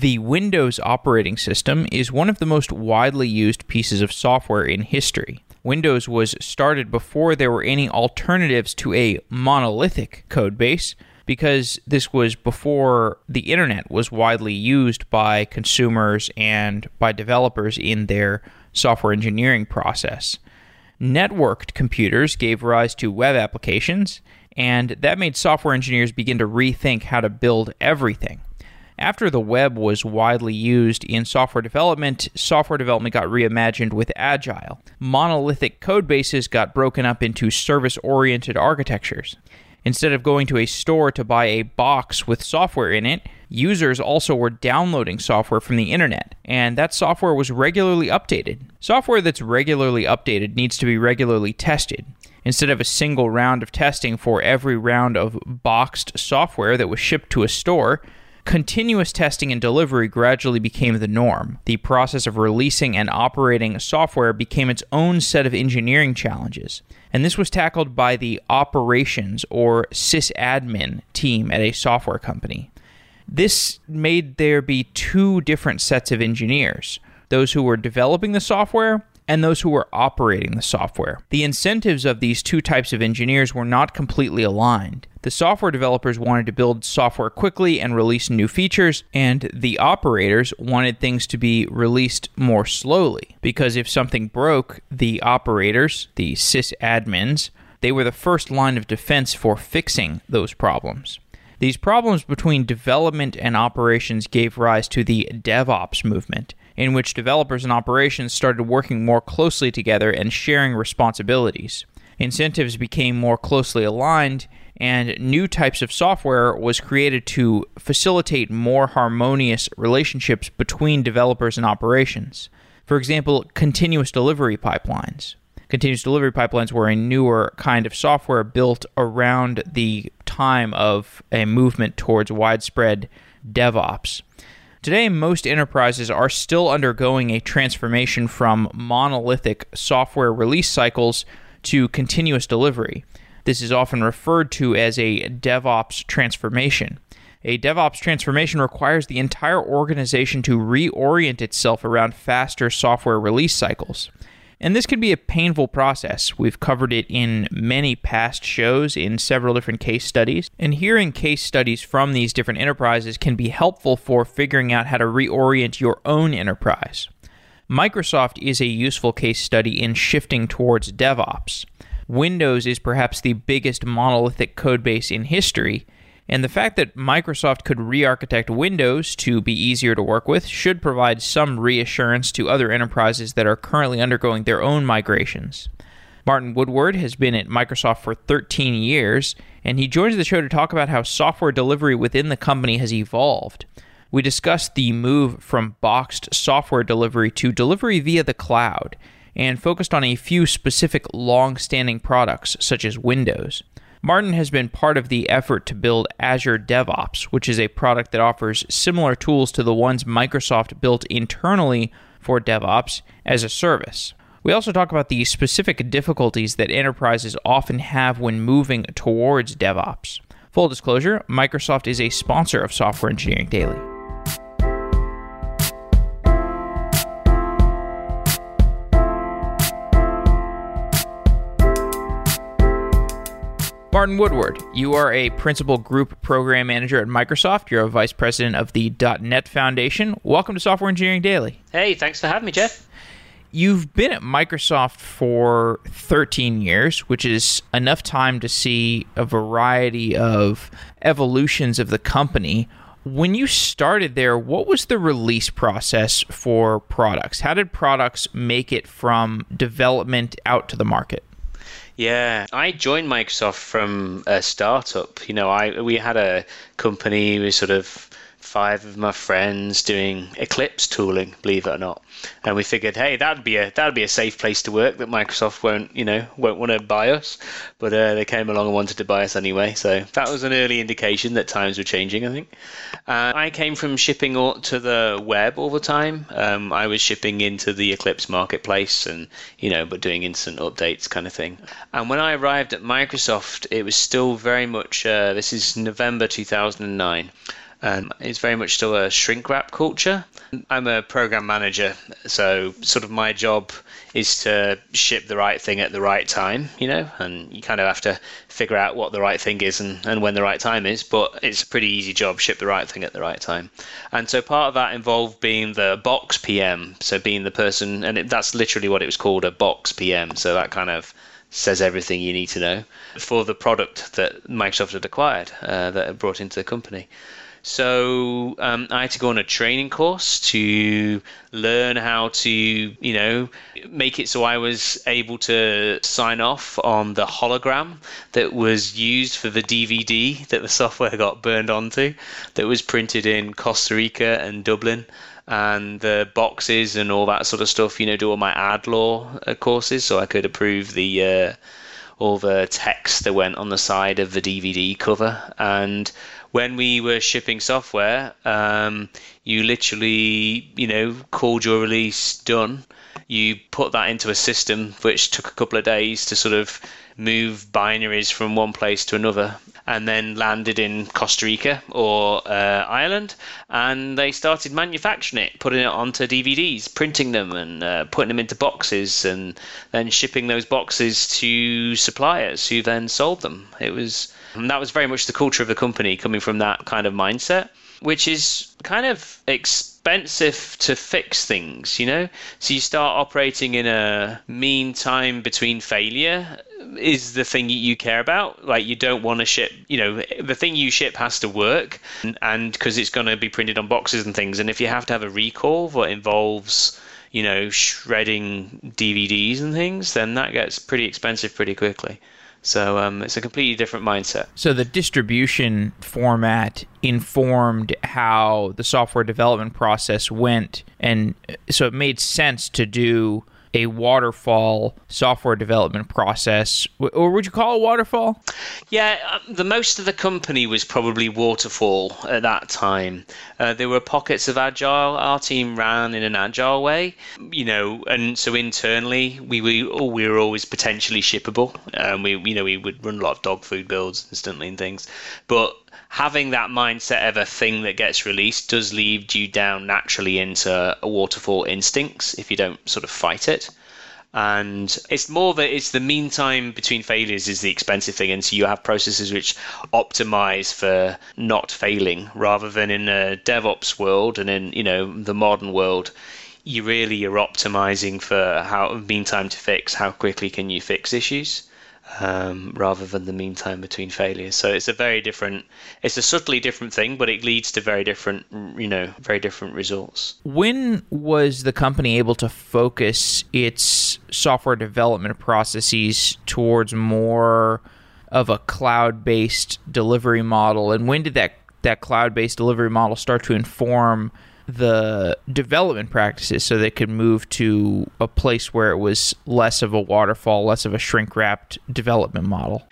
The Windows operating system is one of the most widely used pieces of software in history. Windows was started before there were any alternatives to a monolithic code base because this was before the internet was widely used by consumers and by developers in their software engineering process. Networked computers gave rise to web applications, and that made software engineers begin to rethink how to build everything. After the web was widely used in software development, software development got reimagined with Agile. Monolithic code bases got broken up into service oriented architectures. Instead of going to a store to buy a box with software in it, users also were downloading software from the internet, and that software was regularly updated. Software that's regularly updated needs to be regularly tested. Instead of a single round of testing for every round of boxed software that was shipped to a store, Continuous testing and delivery gradually became the norm. The process of releasing and operating software became its own set of engineering challenges. And this was tackled by the operations or sysadmin team at a software company. This made there be two different sets of engineers those who were developing the software and those who were operating the software. The incentives of these two types of engineers were not completely aligned. The software developers wanted to build software quickly and release new features, and the operators wanted things to be released more slowly. Because if something broke, the operators, the sysadmins, they were the first line of defense for fixing those problems. These problems between development and operations gave rise to the DevOps movement, in which developers and operations started working more closely together and sharing responsibilities. Incentives became more closely aligned, and new types of software was created to facilitate more harmonious relationships between developers and operations. For example, continuous delivery pipelines. Continuous delivery pipelines were a newer kind of software built around the time of a movement towards widespread DevOps. Today, most enterprises are still undergoing a transformation from monolithic software release cycles to continuous delivery. This is often referred to as a DevOps transformation. A DevOps transformation requires the entire organization to reorient itself around faster software release cycles. And this can be a painful process. We've covered it in many past shows in several different case studies. And hearing case studies from these different enterprises can be helpful for figuring out how to reorient your own enterprise. Microsoft is a useful case study in shifting towards DevOps. Windows is perhaps the biggest monolithic codebase in history, and the fact that Microsoft could re architect Windows to be easier to work with should provide some reassurance to other enterprises that are currently undergoing their own migrations. Martin Woodward has been at Microsoft for 13 years, and he joins the show to talk about how software delivery within the company has evolved. We discussed the move from boxed software delivery to delivery via the cloud, and focused on a few specific long standing products, such as Windows. Martin has been part of the effort to build Azure DevOps, which is a product that offers similar tools to the ones Microsoft built internally for DevOps as a service. We also talk about the specific difficulties that enterprises often have when moving towards DevOps. Full disclosure Microsoft is a sponsor of Software Engineering Daily. Martin Woodward, you are a principal group program manager at Microsoft. You're a vice president of the .NET Foundation. Welcome to Software Engineering Daily. Hey, thanks for having me, Jeff. You've been at Microsoft for 13 years, which is enough time to see a variety of evolutions of the company. When you started there, what was the release process for products? How did products make it from development out to the market? Yeah, I joined Microsoft from a startup. You know, I we had a company We sort of five of my friends doing Eclipse tooling, believe it or not. And we figured, hey, that'd be a that'd be a safe place to work that Microsoft won't, you know, won't want to buy us. But uh, they came along and wanted to buy us anyway. So that was an early indication that times were changing, I think. Uh, I came from shipping to the web all the time. Um, I was shipping into the Eclipse marketplace and, you know, but doing instant updates kind of thing. And when I arrived at Microsoft, it was still very much, uh, this is November 2009 and it's very much still a shrink wrap culture. I'm a program manager, so sort of my job is to ship the right thing at the right time, you know, and you kind of have to figure out what the right thing is and, and when the right time is, but it's a pretty easy job, ship the right thing at the right time. And so part of that involved being the box PM, so being the person, and it, that's literally what it was called, a box PM, so that kind of says everything you need to know for the product that Microsoft had acquired, uh, that had brought into the company. So um, I had to go on a training course to learn how to, you know, make it so I was able to sign off on the hologram that was used for the DVD that the software got burned onto, that was printed in Costa Rica and Dublin and the boxes and all that sort of stuff. You know, do all my ad law uh, courses so I could approve the uh, all the text that went on the side of the DVD cover. And when we were shipping software, um, you literally, you know, called your release done. You put that into a system which took a couple of days to sort of move binaries from one place to another and then landed in Costa Rica or uh, Ireland, and they started manufacturing it, putting it onto DVDs, printing them, and uh, putting them into boxes, and then shipping those boxes to suppliers who then sold them. It was that was very much the culture of the company, coming from that kind of mindset, which is kind of expensive to fix things, you know. So you start operating in a mean time between failure is the thing you care about. Like you don't want to ship, you know, the thing you ship has to work, and because it's going to be printed on boxes and things. And if you have to have a recall that involves, you know, shredding DVDs and things, then that gets pretty expensive pretty quickly. So um, it's a completely different mindset. So the distribution format informed how the software development process went, and so it made sense to do a waterfall software development process, or would you call it waterfall? Yeah, um, the most of the company was probably waterfall at that time. Uh, there were pockets of agile. Our team ran in an agile way, you know, and so internally we we, oh, we were always potentially shippable. Um, we you know we would run a lot of dog food builds instantly and things, but having that mindset of a thing that gets released does lead you down naturally into a waterfall instincts if you don't sort of fight it. And it's more that it's the meantime between failures is the expensive thing, and so you have processes which optimize for not failing, rather than in a DevOps world and in you know the modern world, you really are optimizing for how meantime to fix, how quickly can you fix issues um, rather than the mean time between failures. So it's a very different, it's a subtly different thing, but it leads to very different, you know, very different results. When was the company able to focus its software development processes towards more of a cloud-based delivery model, and when did that that cloud-based delivery model start to inform the development practices so they could move to a place where it was less of a waterfall, less of a shrink wrapped development model?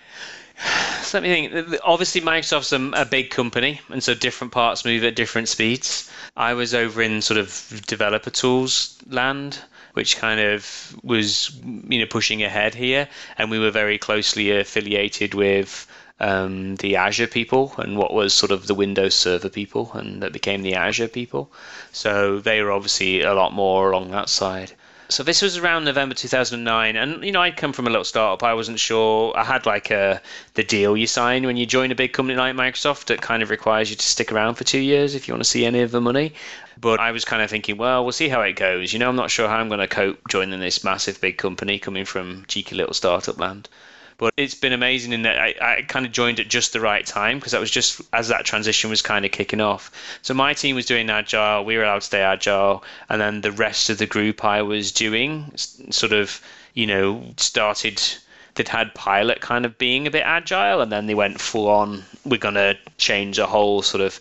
So let me think. Obviously, Microsoft's a, a, big company, and so different parts move at different speeds. I was over in sort of developer tools land, which kind of was you know pushing ahead here, and we were very closely affiliated with um, the Azure people and what was sort of the Windows Server people, and that became the Azure people. So they were obviously a lot more along that side. So this was around November 2009, and you know I'd come from a little startup. I wasn't sure. I had like a the deal you sign when you join a big company like Microsoft that kind of requires you to stick around for two years if you want to see any of the money. But I was kind of thinking, well, we'll see how it goes. You know, I'm not sure how I'm going to cope joining this massive big company coming from cheeky little startup land. But it's been amazing in that I, I kind of joined at just the right time because that was just as that transition was kind of kicking off. So my team was doing agile, we were allowed to stay agile, and then the rest of the group I was doing sort of, you know, started that had pilot kind of being a bit agile, and then they went full on. We're gonna change a whole sort of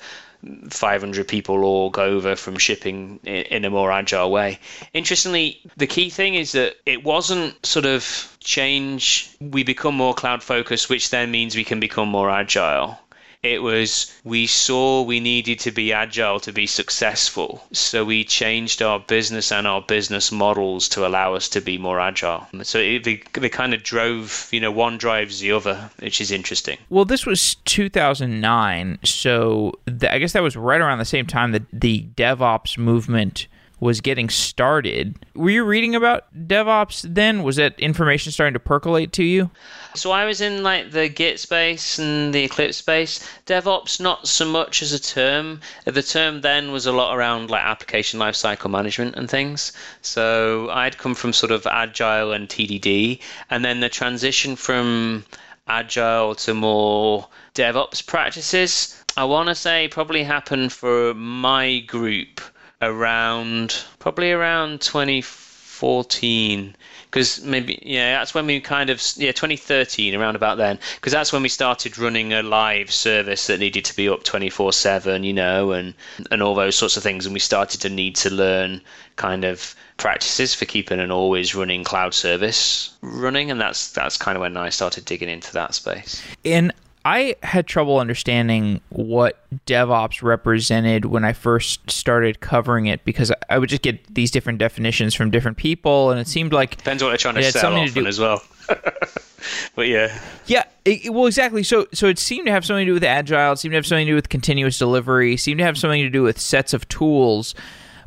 500 people go over from shipping in a more agile way. Interestingly, the key thing is that it wasn't sort of change, we become more cloud focused, which then means we can become more agile. It was we saw we needed to be agile to be successful. So we changed our business and our business models to allow us to be more agile. So it, they, they kind of drove, you know, one drives the other, which is interesting. Well, this was 2009. So th- I guess that was right around the same time that the DevOps movement was getting started. Were you reading about DevOps then? Was that information starting to percolate to you? So I was in like the Git space and the Eclipse space. DevOps not so much as a term. The term then was a lot around like application lifecycle management and things. So I'd come from sort of agile and TDD, and then the transition from agile to more DevOps practices. I want to say probably happened for my group around probably around 2014 because maybe yeah that's when we kind of yeah 2013 around about then. Because that's when we started running a live service that needed to be up 24 7 you know and and all those sorts of things. And we started to need to learn kind of practices for keeping an always running cloud service running. And that's that's kind of when I started digging into that space. And I had trouble understanding what DevOps represented when I first started covering it because I would just get these different definitions from different people, and it seemed like depends what they're trying to sell often to do- as well. but yeah, yeah. It, well, exactly. So, so it seemed to have something to do with agile. It seemed to have something to do with continuous delivery. It seemed to have something to do with sets of tools.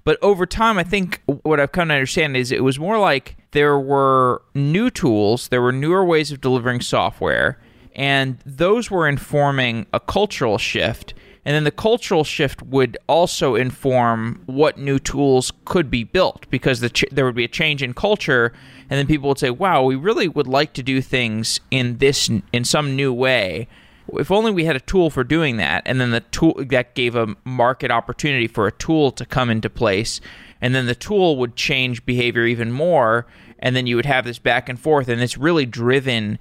But over time, I think what I've come to understand is it was more like there were new tools, there were newer ways of delivering software and those were informing a cultural shift. And then the cultural shift would also inform what new tools could be built because the ch- there would be a change in culture, and then people would say, "Wow, we really would like to do things in this in some new way." If only we had a tool for doing that, and then the tool that gave a market opportunity for a tool to come into place, and then the tool would change behavior even more, and then you would have this back and forth, and it's really driven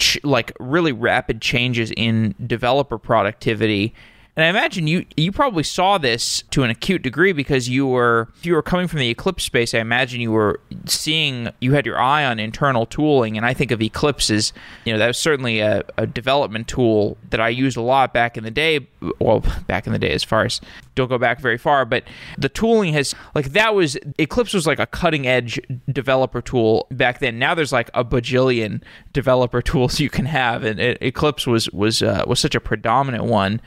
ch- like really rapid changes in developer productivity and I imagine you you probably saw this to an acute degree because you were if you were coming from the Eclipse space. I imagine you were seeing you had your eye on internal tooling, and I think of Eclipse as you know that was certainly a, a development tool that I used a lot back in the day. Well, back in the day, as far as don't go back very far, but the tooling has like that was Eclipse was like a cutting edge developer tool back then. Now there's like a bajillion developer tools you can have, and Eclipse was was uh, was such a predominant one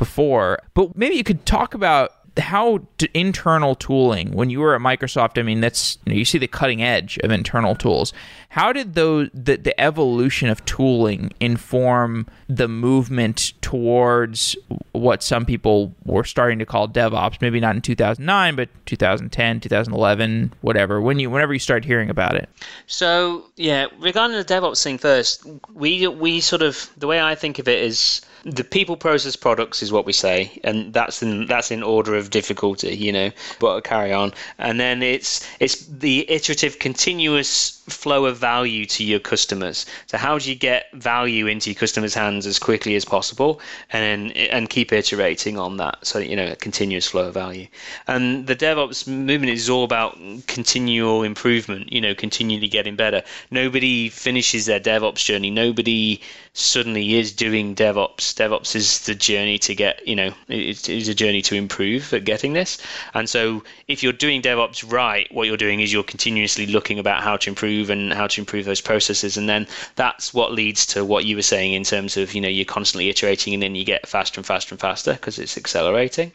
before. But maybe you could talk about how internal tooling when you were at Microsoft. I mean, that's you, know, you see the cutting edge of internal tools. How did those the, the evolution of tooling inform the movement towards what some people were starting to call DevOps? Maybe not in 2009, but 2010, 2011, whatever. When you whenever you start hearing about it. So yeah, regarding the DevOps thing first, we we sort of the way I think of it is the people process products is what we say and that's in that's in order of difficulty you know but carry on. And then it's it's the iterative continuous flow of value to your customers. So how do you get value into your customers hands as quickly as possible? And and keep iterating on that. So you know a continuous flow of value. And the devops movement is all about continual improvement you know continually getting better. Nobody finishes their devops journey. Nobody suddenly is doing DevOps. DevOps is the journey to get, you know, it is a journey to improve at getting this. And so if you're doing DevOps right, what you're doing is you're continuously looking about how to improve and how to improve those processes. And then that's what leads to what you were saying in terms of, you know, you're constantly iterating and then you get faster and faster and faster because it's accelerating.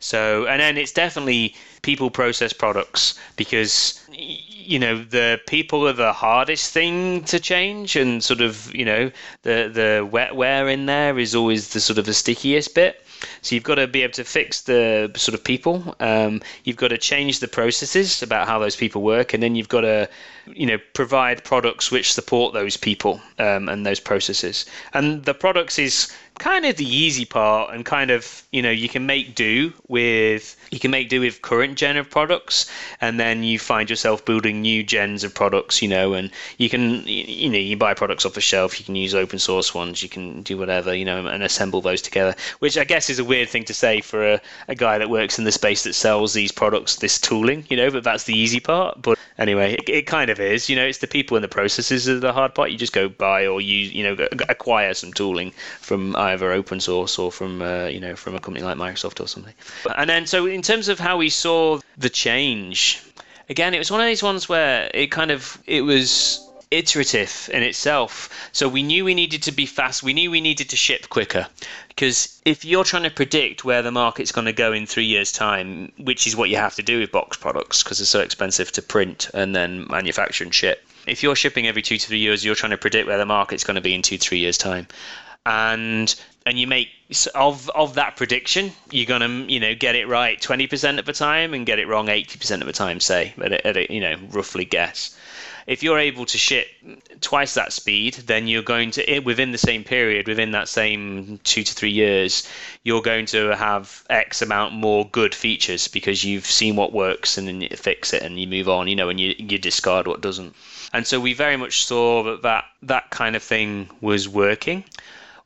So, and then it's definitely people process products because you know the people are the hardest thing to change and sort of you know the the wetware in there is always the sort of the stickiest bit. So you've got to be able to fix the sort of people um, you've got to change the processes about how those people work and then you've got to you know provide products which support those people um, and those processes and the products is kind of the easy part and kind of you know you can make do with you can make do with current gen of products and then you find yourself building new gens of products you know and you can you know you buy products off the shelf you can use open source ones you can do whatever you know and assemble those together which i guess is a weird thing to say for a, a guy that works in the space that sells these products, this tooling, you know, but that's the easy part. But anyway, it, it kind of is. You know, it's the people and the processes that are the hard part. You just go buy or use, you know, acquire some tooling from either open source or from, uh, you know, from a company like Microsoft or something. And then, so in terms of how we saw the change, again, it was one of these ones where it kind of it was iterative in itself. So we knew we needed to be fast. We knew we needed to ship quicker. Because if you're trying to predict where the market's going to go in three years' time, which is what you have to do with box products because they're so expensive to print and then manufacture and ship. If you're shipping every two to three years, you're trying to predict where the market's going to be in two three years' time. And and you make of of that prediction, you're gonna you know get it right 20% of the time and get it wrong 80% of the time, say at a, at a, you know roughly guess if you're able to ship twice that speed, then you're going to within the same period, within that same two to three years, you're going to have X amount more good features because you've seen what works and then you fix it and you move on, you know, and you you discard what doesn't. And so we very much saw that that, that kind of thing was working.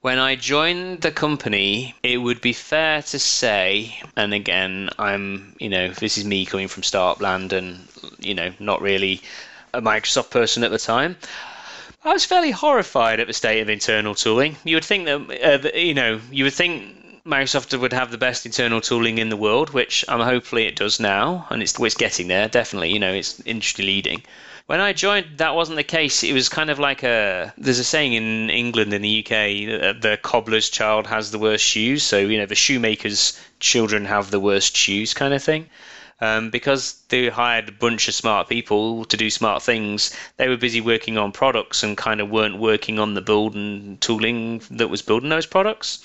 When I joined the company, it would be fair to say, and again, I'm, you know, this is me coming from startup land and, you know, not really a Microsoft person at the time. I was fairly horrified at the state of internal tooling. You would think that, uh, you know, you would think Microsoft would have the best internal tooling in the world, which I'm hopefully it does now, and it's it's getting there. Definitely, you know, it's industry leading. When I joined, that wasn't the case. It was kind of like a there's a saying in England in the UK the cobbler's child has the worst shoes. So you know the shoemaker's children have the worst shoes, kind of thing um, because they hired a bunch of smart people to do smart things. They were busy working on products and kind of weren't working on the build and tooling that was building those products.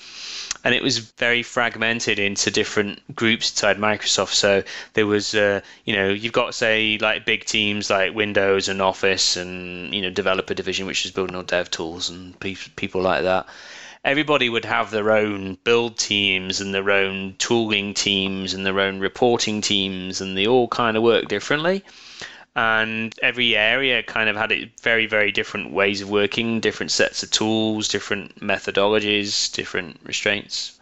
And it was very fragmented into different groups inside Microsoft. So there was, uh, you know, you've got say like big teams like Windows and Office and you know developer division, which is building on dev tools and people like that everybody would have their own build teams and their own tooling teams and their own reporting teams, and they all kind of work differently. And every area kind of had it very, very different ways of working, different sets of tools, different methodologies, different restraints.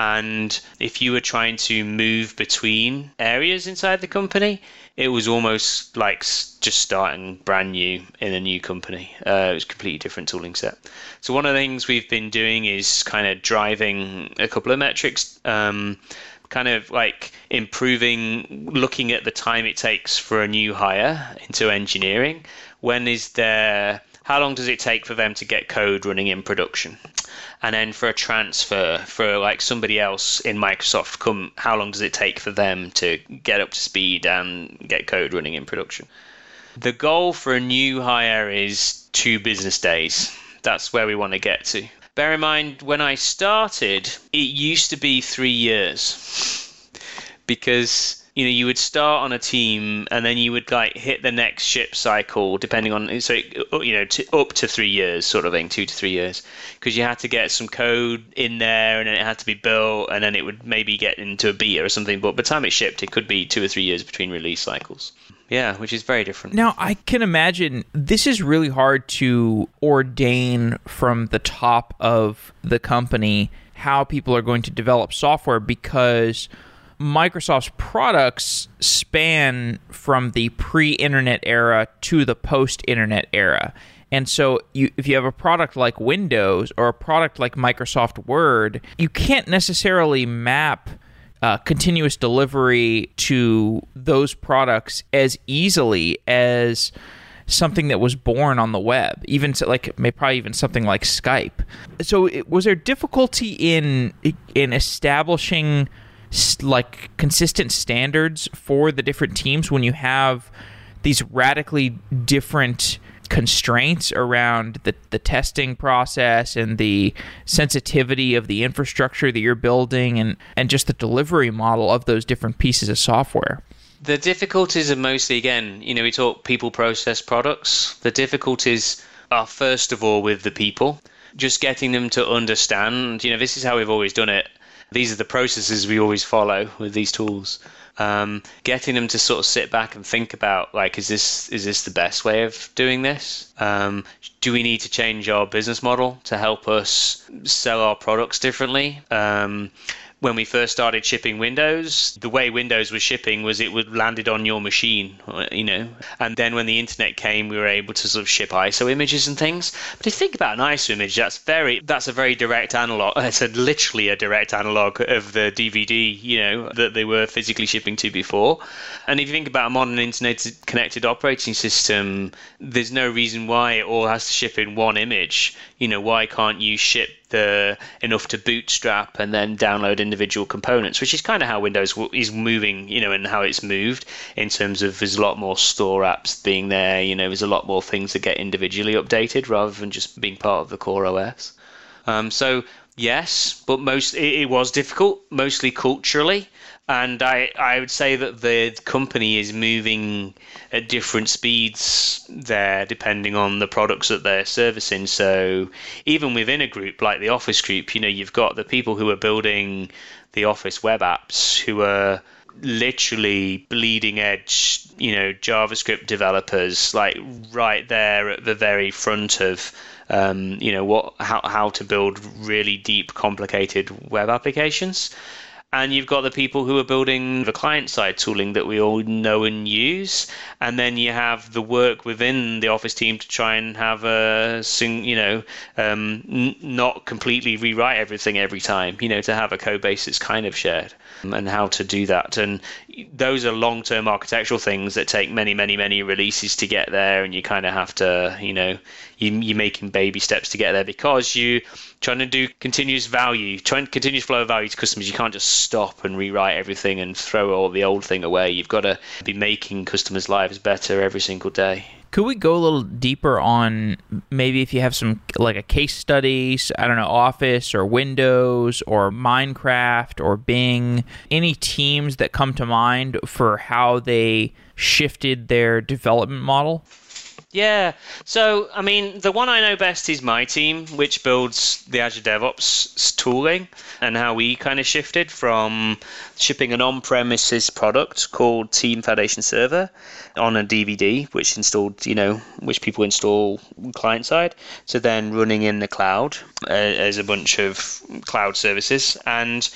And if you were trying to move between areas inside the company, it was almost like just starting brand new in a new company. Uh, it was a completely different tooling set. So one of the things we've been doing is kind of driving a couple of metrics. Um, kind of like improving, looking at the time it takes for a new hire into engineering. When is there how long does it take for them to get code running in production? And then for a transfer for like somebody else in Microsoft, come how long does it take for them to get up to speed and get code running in production? The goal for a new hire is two business days. That's where we want to get to. Bear in mind, when I started, it used to be three years because you know you would start on a team and then you would like hit the next ship cycle depending on so you know to, up to three years sort of thing two to three years. Because you had to get some code in there and then it had to be built and then it would maybe get into a beta or something but by the time it shipped it could be two or three years between release cycles. Yeah which is very different. Now i can imagine this is really hard to ordain from the top of the company how people are going to develop software because Microsoft's products span from the pre-internet era to the post-internet era. And so, you, if you have a product like Windows or a product like Microsoft Word, you can't necessarily map uh, continuous delivery to those products as easily as something that was born on the web, even so, like maybe probably even something like Skype. So, was there difficulty in in establishing like consistent standards for the different teams when you have these radically different constraints around the, the testing process and the sensitivity of the infrastructure that you're building and, and just the delivery model of those different pieces of software. The difficulties are mostly, again, you know, we talk people process products. The difficulties are, first of all, with the people, just getting them to understand, you know, this is how we've always done it these are the processes we always follow with these tools. Um, getting them to sort of sit back and think about like, is this is this the best way of doing this? Um, do we need to change our business model to help us sell our products differently? Um, when we first started shipping Windows, the way Windows was shipping was it would landed on your machine, you know. And then when the internet came, we were able to sort of ship ISO images and things. But if you think about an ISO image, that's very that's a very direct analog. It's a, literally a direct analog of the DVD, you know, that they were physically shipping to before. And if you think about a modern internet connected operating system, there's no reason why it all has to ship in one image. You know, why can't you ship the enough to bootstrap and then download individual components, which is kind of how Windows is moving, you know, and how it's moved in terms of there's a lot more store apps being there, you know, there's a lot more things that get individually updated rather than just being part of the core OS. Um, so yes, but most it, it was difficult, mostly culturally and I, I would say that the company is moving at different speeds there depending on the products that they're servicing. So even within a group like the Office group, you know, you've got the people who are building the Office web apps who are literally bleeding edge, you know, JavaScript developers, like right there at the very front of um, you know what how how to build really deep, complicated web applications and you've got the people who are building the client side tooling that we all know and use. And then you have the work within the office team to try and have a you know um, n- not completely rewrite everything every time you know to have a code base that's kind of shared and how to do that. And those are long-term architectural things that take many many many releases to get there and you kind of have to you know you, you're making baby steps to get there because you trying to do continuous value, trying continuous flow of value to customers. You can't just stop and rewrite everything and throw all the old thing away. You've got to be making customers' lives better every single day. Could we go a little deeper on maybe if you have some like a case studies, I don't know, Office or Windows or Minecraft or Bing, any teams that come to mind for how they shifted their development model? Yeah. So, I mean, the one I know best is my team, which builds the Azure DevOps tooling and how we kind of shifted from shipping an on premises product called Team Foundation Server on a DVD, which installed, you know, which people install client side, to then running in the cloud uh, as a bunch of cloud services. And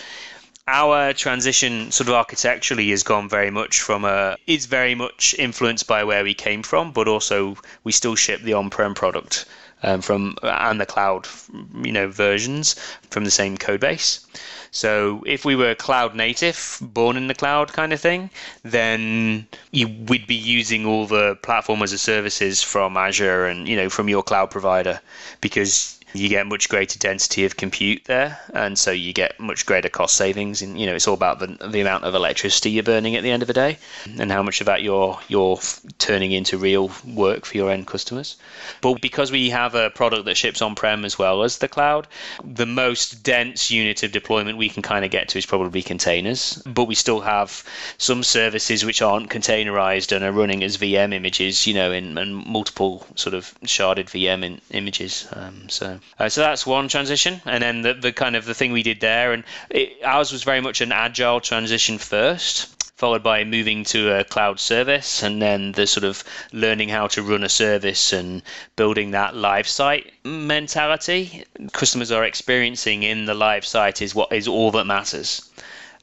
our transition sort of architecturally has gone very much from a it's very much influenced by where we came from but also we still ship the on-prem product um, from and the cloud you know versions from the same code base. So if we were cloud native born in the cloud kind of thing then you, we'd be using all the platform as a services from azure and you know from your cloud provider because you get much greater density of compute there, and so you get much greater cost savings. And you know, it's all about the, the amount of electricity you're burning at the end of the day, and how much of that you're you're turning into real work for your end customers. But because we have a product that ships on-prem as well as the cloud, the most dense unit of deployment we can kind of get to is probably containers. But we still have some services which aren't containerized and are running as VM images, you know, in, multiple sort of sharded VM in, images. Um, so uh, so that's one transition, and then the, the kind of the thing we did there, and it, ours was very much an agile transition first followed by moving to a cloud service and then the sort of learning how to run a service and building that live site mentality customers are experiencing in the live site is what is all that matters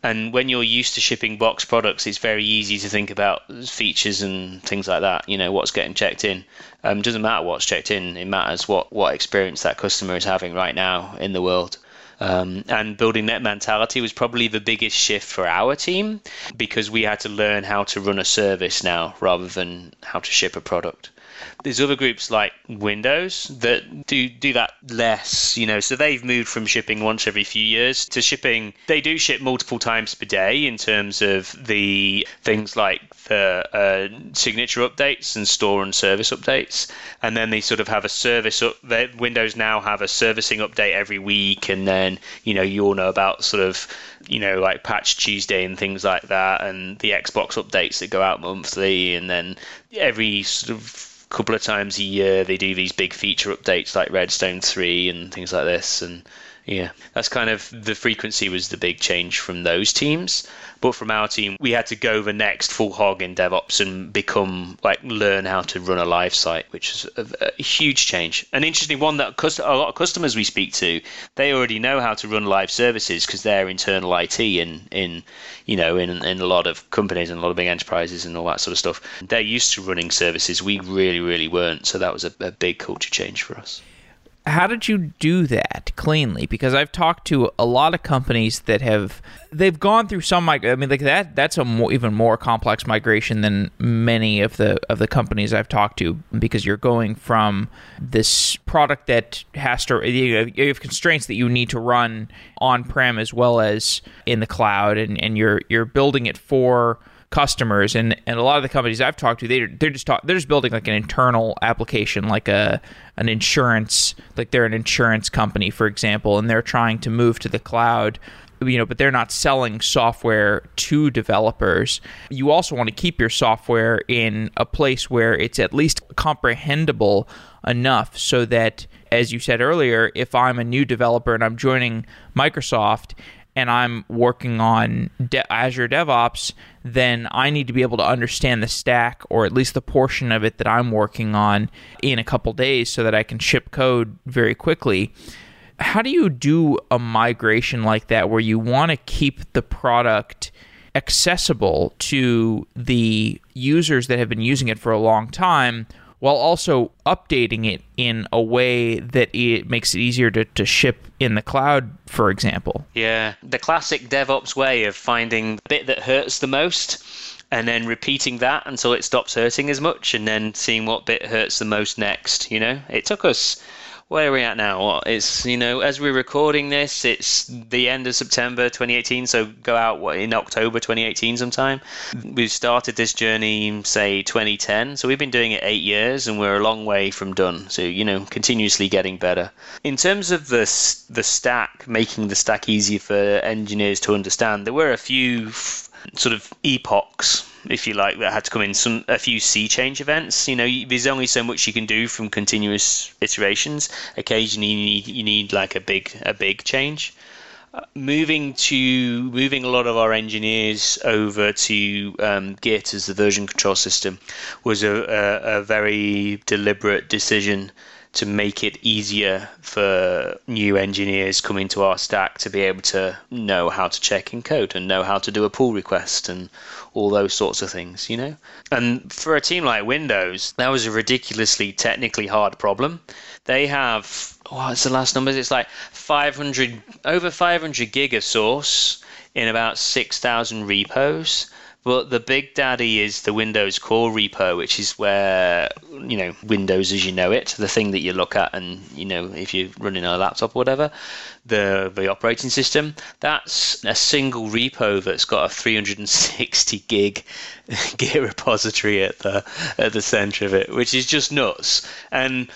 and when you're used to shipping box products, it's very easy to think about features and things like that. You know, what's getting checked in. Um, doesn't matter what's checked in. It matters what, what experience that customer is having right now in the world. Um, and building that mentality was probably the biggest shift for our team because we had to learn how to run a service now rather than how to ship a product there's other groups like Windows that do do that less, you know. So they've moved from shipping once every few years to shipping. They do ship multiple times per day in terms of the things like the uh, signature updates and store and service updates, and then they sort of have a service up. Windows now have a servicing update every week, and then you know you all know about sort of you know like Patch Tuesday and things like that, and the Xbox updates that go out monthly, and then every sort of couple of times a year they do these big feature updates like Redstone 3 and things like this and Yeah, that's kind of the frequency was the big change from those teams. But from our team, we had to go the next full hog in DevOps and become like learn how to run a live site, which is a, a huge change. An interesting one that a lot of customers we speak to, they already know how to run live services because they're internal IT in in you know in in a lot of companies and a lot of big enterprises and all that sort of stuff. They're used to running services. We really really weren't. So that was a, a big culture change for us how did you do that cleanly? Because i've talked to a lot of companies that have they've gone through some i mean like that that's a more, even more complex migration than many of the of the companies i've talked to because you're going from this product that has to you have constraints that you need to run on prem as well as in the cloud and, and you're you're building it for customers and, and a lot of the companies I've talked to they they're just talk, they're just building like an internal application like a an insurance like they're an insurance company for example and they're trying to move to the cloud you know but they're not selling software to developers. You also want to keep your software in a place where it's at least comprehensible enough so that as you said earlier if I'm a new developer and I'm joining Microsoft and I'm working on De- Azure DevOps, then I need to be able to understand the stack or at least the portion of it that I'm working on in a couple days so that I can ship code very quickly. How do you do a migration like that where you want to keep the product accessible to the users that have been using it for a long time while also updating it in a way that it makes it easier to, to ship in the cloud, for example. Yeah, the classic DevOps way of finding the bit that hurts the most and then repeating that until it stops hurting as much and then seeing what bit hurts the most next, you know? It took us where are we at now? It's you know as we're recording this, it's the end of September 2018. So go out what, in October 2018 sometime. We started this journey say 2010. So we've been doing it eight years, and we're a long way from done. So you know continuously getting better. In terms of the the stack, making the stack easier for engineers to understand, there were a few f- sort of epochs if you like, that had to come in some a few sea change events. You know, there's only so much you can do from continuous iterations. Occasionally, you need you need like a big a big change. Uh, moving to moving a lot of our engineers over to um, Git as the version control system was a, a, a very deliberate decision to make it easier for new engineers coming to our stack to be able to know how to check in code and know how to do a pull request and all those sorts of things, you know? And for a team like Windows, that was a ridiculously technically hard problem. They have, oh, what's the last numbers? It's like 500, over 500 gig of source in about 6,000 repos but the big daddy is the Windows core repo, which is where, you know, Windows as you know it, the thing that you look at and, you know, if you're running a laptop or whatever, the, the operating system, that's a single repo that's got a 360 gig Git repository at the, at the center of it, which is just nuts. And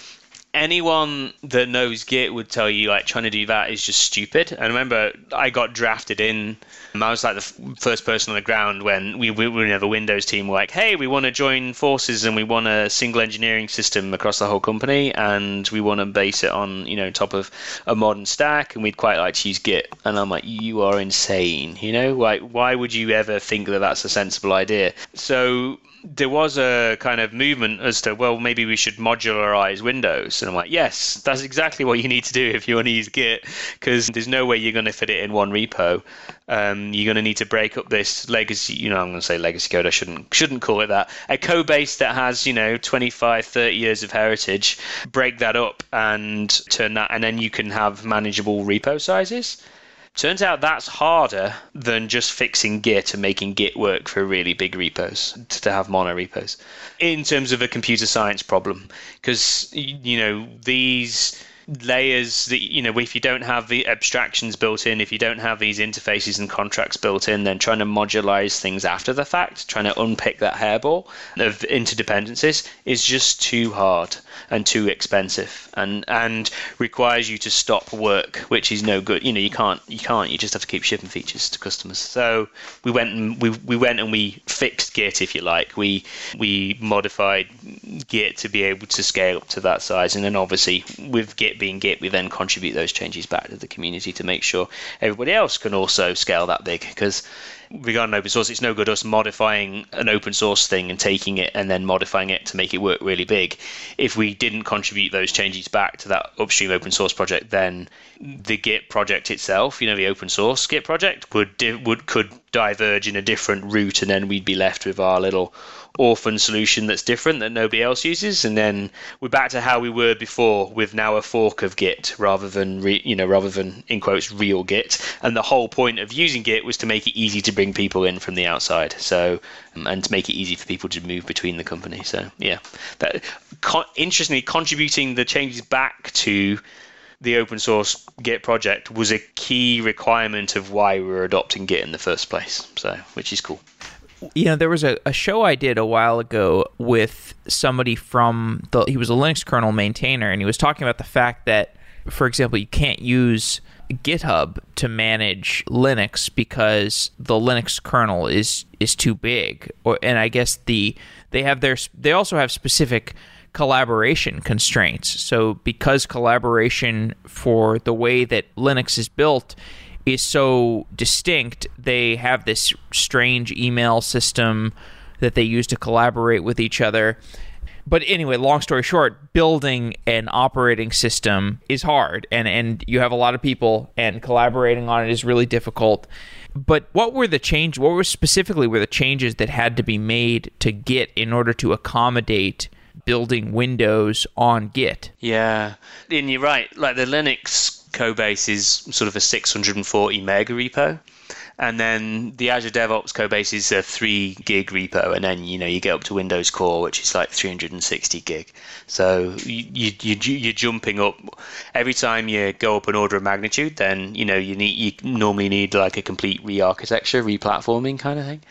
anyone that knows Git would tell you like trying to do that is just stupid. And remember, I got drafted in. I was like the first person on the ground when we, we were in the Windows team. Were like, hey, we want to join forces and we want a single engineering system across the whole company, and we want to base it on you know top of a modern stack, and we'd quite like to use Git. And I'm like, you are insane. You know, like why would you ever think that that's a sensible idea? So there was a kind of movement as to well maybe we should modularize windows. And i'm like yes that's exactly what you need to do if you want to use git because there's no way you're going to fit it in one repo. Um, you're going to need to break up this legacy you know i'm going to say legacy code i shouldn't shouldn't call it that. A code base that has you know 25 30 years of heritage break that up and turn that and then you can have manageable repo sizes Turns out that's harder than just fixing Git and making Git work for really big repos, to have mono repos, in terms of a computer science problem. Because, you know, these layers that you know if you don't have the abstractions built in if you don't have these interfaces and contracts built in then trying to modularize things after the fact trying to unpick that hairball of interdependencies is just too hard and too expensive and and requires you to stop work which is no good. You know you can't you can't you just have to keep shipping features to customers. So we went and we, we went and we fixed git if you like. We we modified git to be able to scale up to that size. And then obviously with git Git being Git, we then contribute those changes back to the community to make sure everybody else can also scale that big. Because regarding open source, it's no good us modifying an open source thing and taking it and then modifying it to make it work really big. If we didn't contribute those changes back to that upstream open source project, then the Git project itself, you know, the open source Git project would would could diverge in a different route, and then we'd be left with our little orphan solution that's different that nobody else uses, and then we're back to how we were before with now a fork of Git rather than re, you know rather than in quotes real Git. And the whole point of using Git was to make it easy to bring people in from the outside, so um, and to make it easy for people to move between the company. So yeah, that interestingly contributing the changes back to the open source Git project was a key requirement of why we were adopting Git in the first place. So, which is cool you know, there was a, a show I did a while ago with somebody from the, he was a Linux kernel maintainer, and he was talking about the fact that, for example, you can't use GitHub to manage Linux because the Linux kernel is is too big, or and I guess the they have their they also have specific collaboration constraints. So because collaboration for the way that Linux is built is so distinct. They have this strange email system that they use to collaborate with each other. But anyway, long story short, building an operating system is hard and, and you have a lot of people and collaborating on it is really difficult. But what were the change what were specifically were the changes that had to be made to Git in order to accommodate building Windows on Git? Yeah. And you're right, like the Linux code base is sort of a 640 meg repo. And then the Azure DevOps Codebase is a three gig repo, and then you know you get up to Windows Core, which is like 360 gig. So you, you, you are jumping up every time you go up an order of magnitude. Then you know you need you normally need like a complete re-architecture, re-platforming kind of thing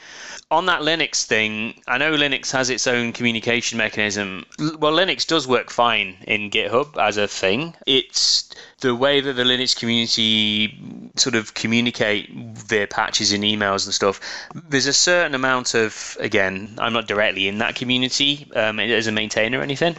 on that Linux thing, I know Linux has its own communication mechanism. Well, Linux does work fine in GitHub as a thing. It's the way that the Linux community sort of communicate their patches and emails and stuff. There's a certain amount of, again, I'm not directly in that community um, as a maintainer or anything,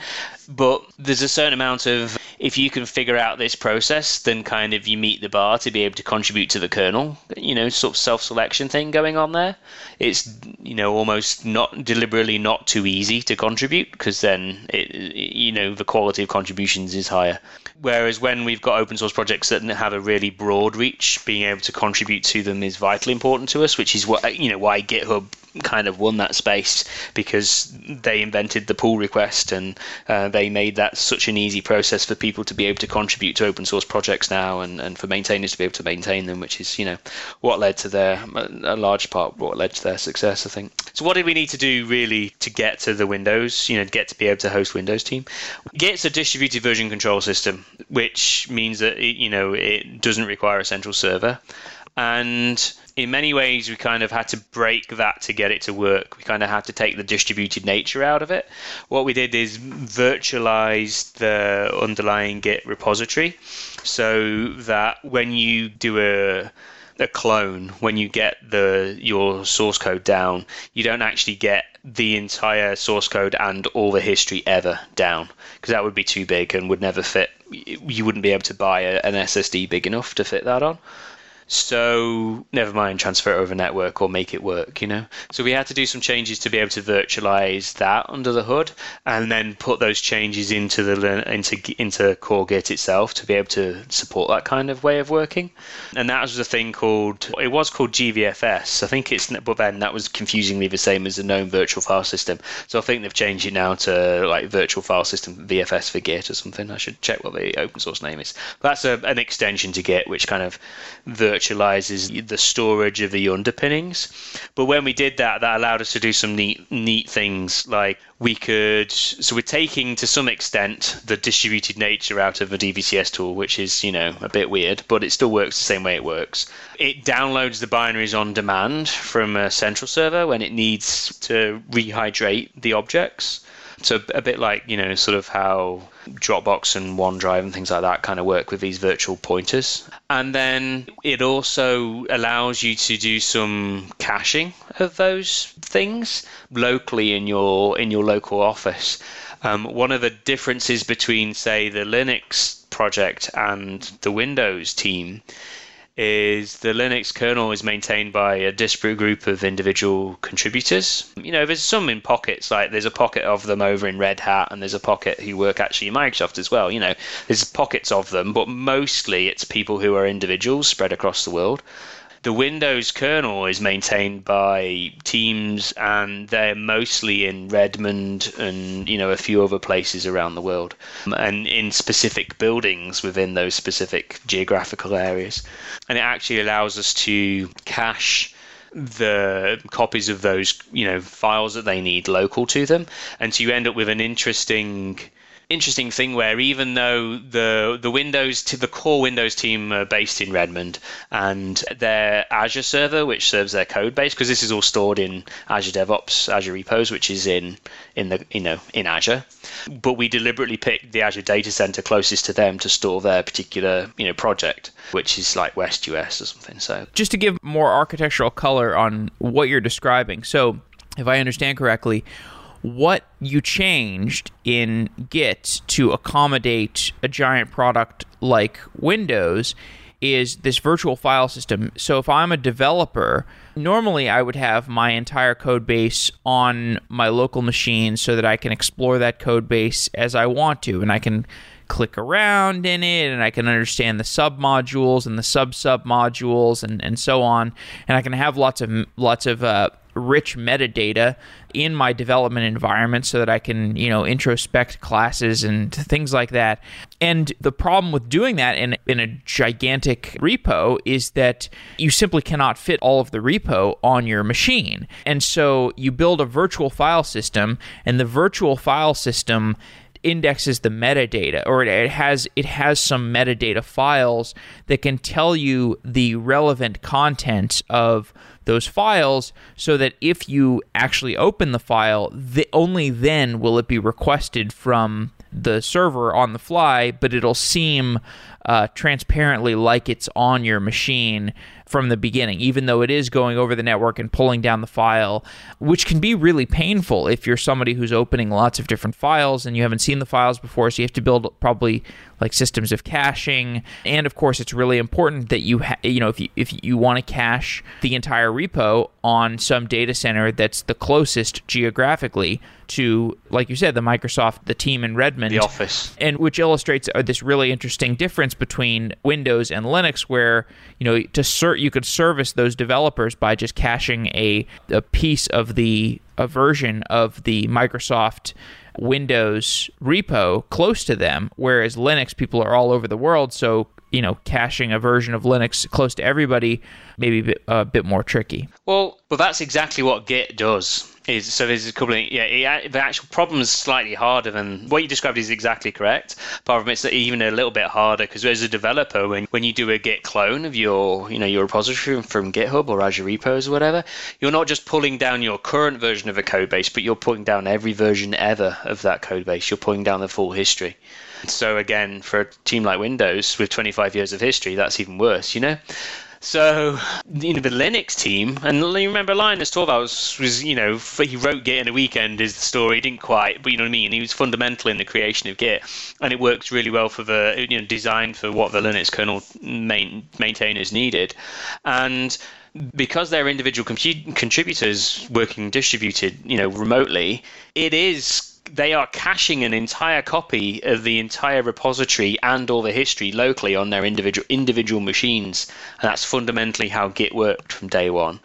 but there's a certain amount of if you can figure out this process, then kind of you meet the bar to be able to contribute to the kernel. You know, sort of self-selection thing going on there. It's you know almost not deliberately not too easy to contribute because then it, you know the quality of contributions is higher. Whereas when we've got open source projects that have a really broad reach, being able to contribute to them is vitally important to us, which is what you know why GitHub kind of won that space because they invented the pull request and uh, they made that such an easy process for people to be able to contribute to open source projects now and, and for maintainers to be able to maintain them, which is you know what led to their a large part what led to their success, I think. So what did we need to do really to get to the Windows, you know, get to be able to host Windows team? Git's a distributed version control system, which means that it, you know it doesn't require a central server and in many ways we kind of had to break that to get it to work. We kind of had to take the distributed nature out of it. What we did is virtualize the underlying git repository so that when you do a a clone when you get the your source code down you don't actually get the entire source code and all the history ever down because that would be too big and would never fit. You wouldn't be able to buy a, an ssd big enough to fit that on so never mind transfer it over network or make it work, you know. So we had to do some changes to be able to virtualize that under the hood, and then put those changes into the into into Core Git itself to be able to support that kind of way of working. And that was a thing called it was called GVFS. I think it's but then that was confusingly the same as the GNOME virtual file system. So I think they've changed it now to like virtual file system VFS for Git or something. I should check what the open source name is. But that's a, an extension to Git which kind of virtualizes the storage of the underpinnings. But when we did that, that allowed us to do some neat neat things like we could so we're taking to some extent the distributed nature out of a DVCS tool, which is you know a bit weird, but it still works the same way it works. It downloads the binaries on demand from a central server when it needs to rehydrate the objects So a bit like, you know, sort of how Dropbox and OneDrive and things like that kind of work with these virtual pointers. And then it also allows you to do some caching of those things locally in your in your local office. Um, one of the differences between, say, the Linux project and the Windows team is the Linux kernel is maintained by a disparate group of individual contributors. You know, there's some in pockets, like there's a pocket of them over in Red Hat, and there's a pocket who work actually in Microsoft as well. You know, there's pockets of them, but mostly it's people who are individuals spread across the world the Windows kernel is maintained by teams, and they're mostly in Redmond and you know a few other places around the world, um, and in specific buildings within those specific geographical areas. And it actually allows us to cache the copies of those you know files that they need local to them, and so you end up with an interesting interesting thing where even though the the Windows to the core Windows team are based in Redmond and their Azure server, which serves their code base, because this is all stored in Azure DevOps, Azure repos, which is in in the you know in Azure, but we deliberately picked the Azure data center closest to them to store their particular you know project, which is like West US or something. So just to give more architectural color on what you're describing, so if I understand correctly what you changed in Git to accommodate a giant product like Windows is this virtual file system. So if I'm a developer, normally I would have my entire code base on my local machine so that I can explore that code base as I want to and I can click around in it and I can understand the sub modules and the sub sub modules and, and so on and I can have lots of lots of uh, rich metadata in my development environment so that I can, you know, introspect classes and things like that. And the problem with doing that in, in a gigantic repo is that you simply cannot fit all of the repo on your machine. And so you build a virtual file system, and the virtual file system indexes the metadata or it has it has some metadata files that can tell you the relevant content of those files so that if you actually open the file, the, only then will it be requested from the server on the fly, but it'll seem uh, transparently like it's on your machine from the beginning, even though it is going over the network and pulling down the file, which can be really painful if you're somebody who's opening lots of different files and you haven't seen the files before. So you have to build probably like systems of caching, and of course, it's really important that you ha- you know if you if you want to cache the entire repo on some data center that's the closest geographically to, like you said, the Microsoft, the team in Redmond, the office, and which illustrates uh, this really interesting difference between Windows and Linux, where you know to ser- you could service those developers by just caching a a piece of the a version of the Microsoft Windows repo close to them, whereas Linux people are all over the world. So, you know, caching a version of Linux close to everybody maybe a bit, a bit more tricky. Well, but that's exactly what Git does. Is so there's a couple of yeah it, uh, the actual problem is slightly harder than what you described is exactly correct. Apart from it's even a little bit harder because as a developer when when you do a Git clone of your you know your repository from GitHub or Azure repos or whatever, you're not just pulling down your current version of a code base, but you're pulling down every version ever of that code base. You're pulling down the full history. So again, for a team like Windows with 25 years of history, that's even worse, you know. So, you know, the Linux team, and you remember Linus Torvalds was, you know, he wrote Git in a weekend is the story. He didn't quite, but you know what I mean? He was fundamental in the creation of Git, and it works really well for the, you know, designed for what the Linux kernel main, maintainers needed. And because they're individual contributors working distributed, you know, remotely, it is they are caching an entire copy of the entire repository and all the history locally on their individual individual machines. And that's fundamentally how git worked from day one.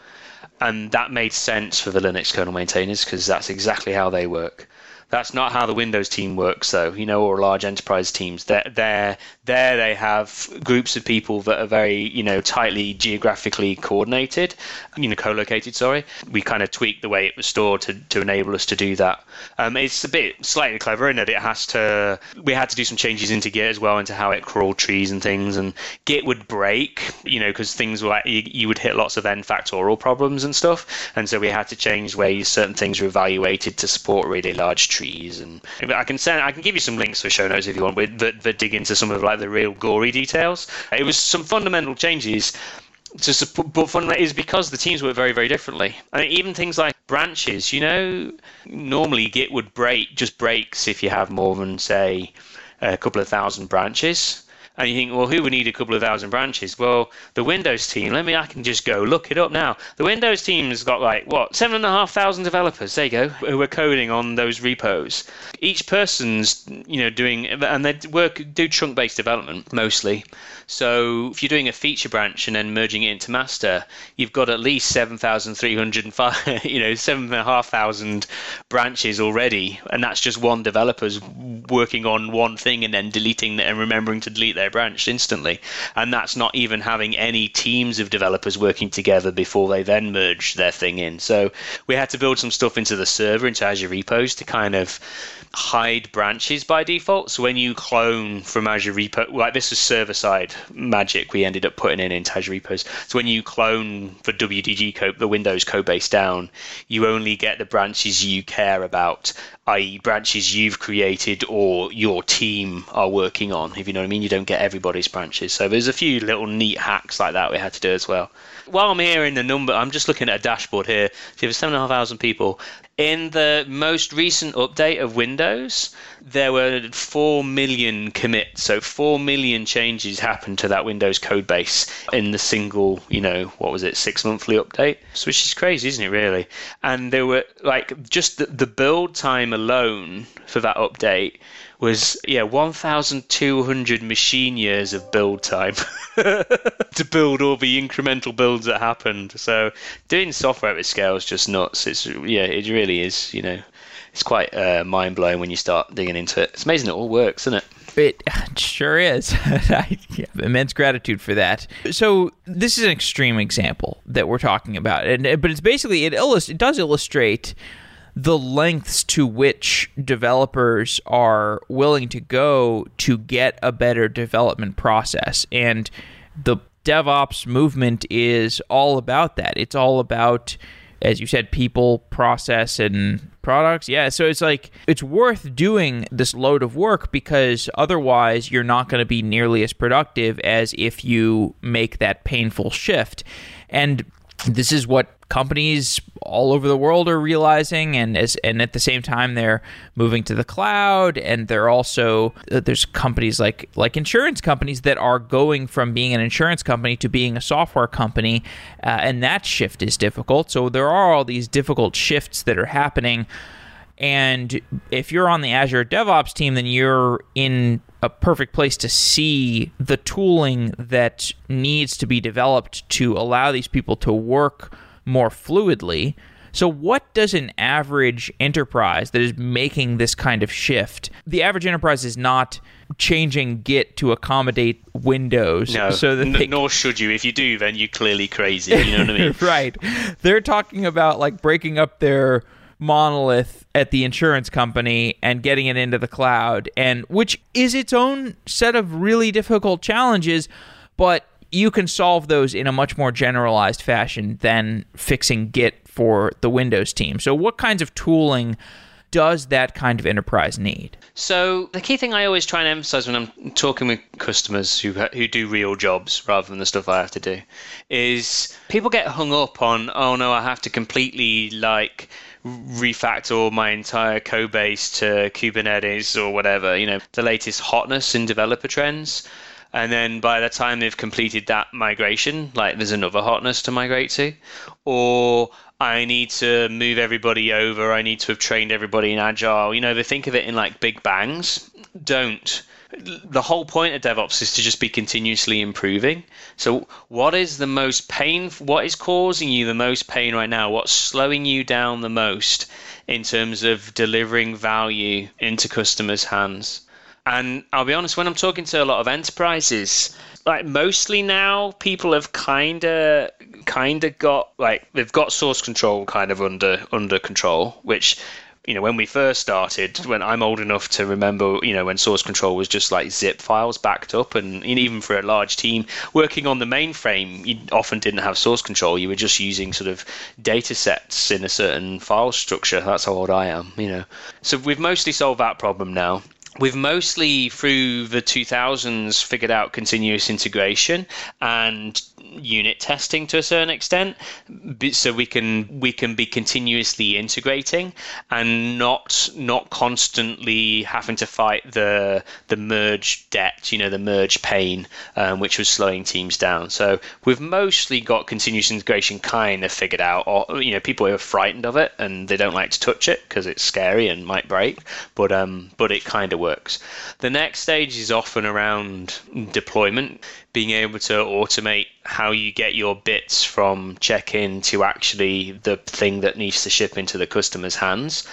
And that made sense for the linux kernel maintainers because that's exactly how they work that's not how the Windows team works, though. You know, or large enterprise teams. There, there, there, they have groups of people that are very, you know, tightly geographically coordinated, you know, co-located. Sorry, we kind of tweak the way it was stored to, to enable us to do that. Um, it's a bit slightly clever in that it has to. We had to do some changes into Git as well, into how it crawled trees and things, and Git would break, you know, because things were you, you would hit lots of n factorial problems and stuff, and so we had to change ways certain things were evaluated to support really large trees trees, and I can send I can give you some links for show notes if you want that, that dig into some of like the real gory details. It was some fundamental changes to support, but fundamentally is because the teams work very, very differently. I mean, even things like branches, you know, normally Git would break, just breaks if you have more than, say, a couple of thousand branches. And you think, well, who would need a couple of thousand branches? Well, the Windows team, let me, I can just go look it up now. The Windows team has got like, what, seven and a half thousand developers, there you go, who are coding on those repos. Each person's, you know, doing, and they work, do chunk based development mostly. So if you're doing a feature branch and then merging it into master, you've got at least 7,305, you know, 7,500 branches already. And that's just one developer's working on one thing and then deleting and remembering to delete their branch instantly. And that's not even having any teams of developers working together before they then merge their thing in. So we had to build some stuff into the server, into Azure repos to kind of hide branches by default. So when you clone from Azure Repo, like this was server side magic we ended up putting in into Azure repos. So when you clone for WDG code, the Windows code base down, you only get the branches you care about, i.e., branches you've created or your team are working on. If you know what I mean, you don't get everybody's branches. So there's a few little neat hacks like that we had to do as well. While I'm here in the number, I'm just looking at a dashboard here. So you have seven and a half thousand people. In the most recent update of Windows, there were 4 million commits. So 4 million changes happened to that Windows code base in the single, you know, what was it, six monthly update? So, which is crazy, isn't it, really? And there were like just the, the build time alone for that update was yeah 1200 machine years of build time to build all the incremental builds that happened so doing software at scale is just nuts it's yeah it really is you know it's quite uh, mind blowing when you start digging into it it's amazing it all works isn't it it sure is. I have immense gratitude for that. So this is an extreme example that we're talking about, and but it's basically it illust- it does illustrate the lengths to which developers are willing to go to get a better development process. And the DevOps movement is all about that. It's all about, as you said, people, process, and products. Yeah. So it's like, it's worth doing this load of work because otherwise you're not going to be nearly as productive as if you make that painful shift. And this is what companies all over the world are realizing and as and at the same time they're moving to the cloud and they're also uh, there's companies like like insurance companies that are going from being an insurance company to being a software company uh, and that shift is difficult. So there are all these difficult shifts that are happening. And if you're on the Azure DevOps team, then you're in a perfect place to see the tooling that needs to be developed to allow these people to work more fluidly. So, what does an average enterprise that is making this kind of shift? The average enterprise is not changing Git to accommodate Windows. No, so that they, nor should you. If you do, then you're clearly crazy. You know what I mean? right. They're talking about like breaking up their monolith at the insurance company and getting it into the cloud and which is its own set of really difficult challenges but you can solve those in a much more generalized fashion than fixing git for the windows team so what kinds of tooling does that kind of enterprise need? So the key thing I always try and emphasize when I'm talking with customers who who do real jobs rather than the stuff I have to do is people get hung up on oh no I have to completely like refactor my entire code base to Kubernetes or whatever, you know, the latest hotness in developer trends. And then by the time they've completed that migration, like there's another hotness to migrate to, or I need to move everybody over, I need to have trained everybody in Agile. You know, they think of it in like big bangs. Don't the whole point of DevOps is to just be continuously improving. So, what is the most pain? What is causing you the most pain right now? What's slowing you down the most in terms of delivering value into customers' hands? And I'll be honest, when I'm talking to a lot of enterprises, like mostly now, people have kind of kind of got like they've got source control kind of under under control, which you know, when we first started, when I'm old enough to remember, you know, when source control was just like zip files backed up, and even for a large team working on the mainframe, you often didn't have source control. You were just using sort of data sets in a certain file structure. That's how old I am, you know. So we've mostly solved that problem now we've mostly through the 2000s figured out continuous integration and unit testing to a certain extent so we can we can be continuously integrating and not not constantly having to fight the the merge debt you know the merge pain um, which was slowing teams down. So we've mostly got continuous integration kind of figured out or you know people are frightened of it and they don't like to touch it because it's scary and might break but um but it kind of works the next stage is often around deployment being able to automate how you get your bits from check-in to actually the thing that needs to ship into the customer's hands.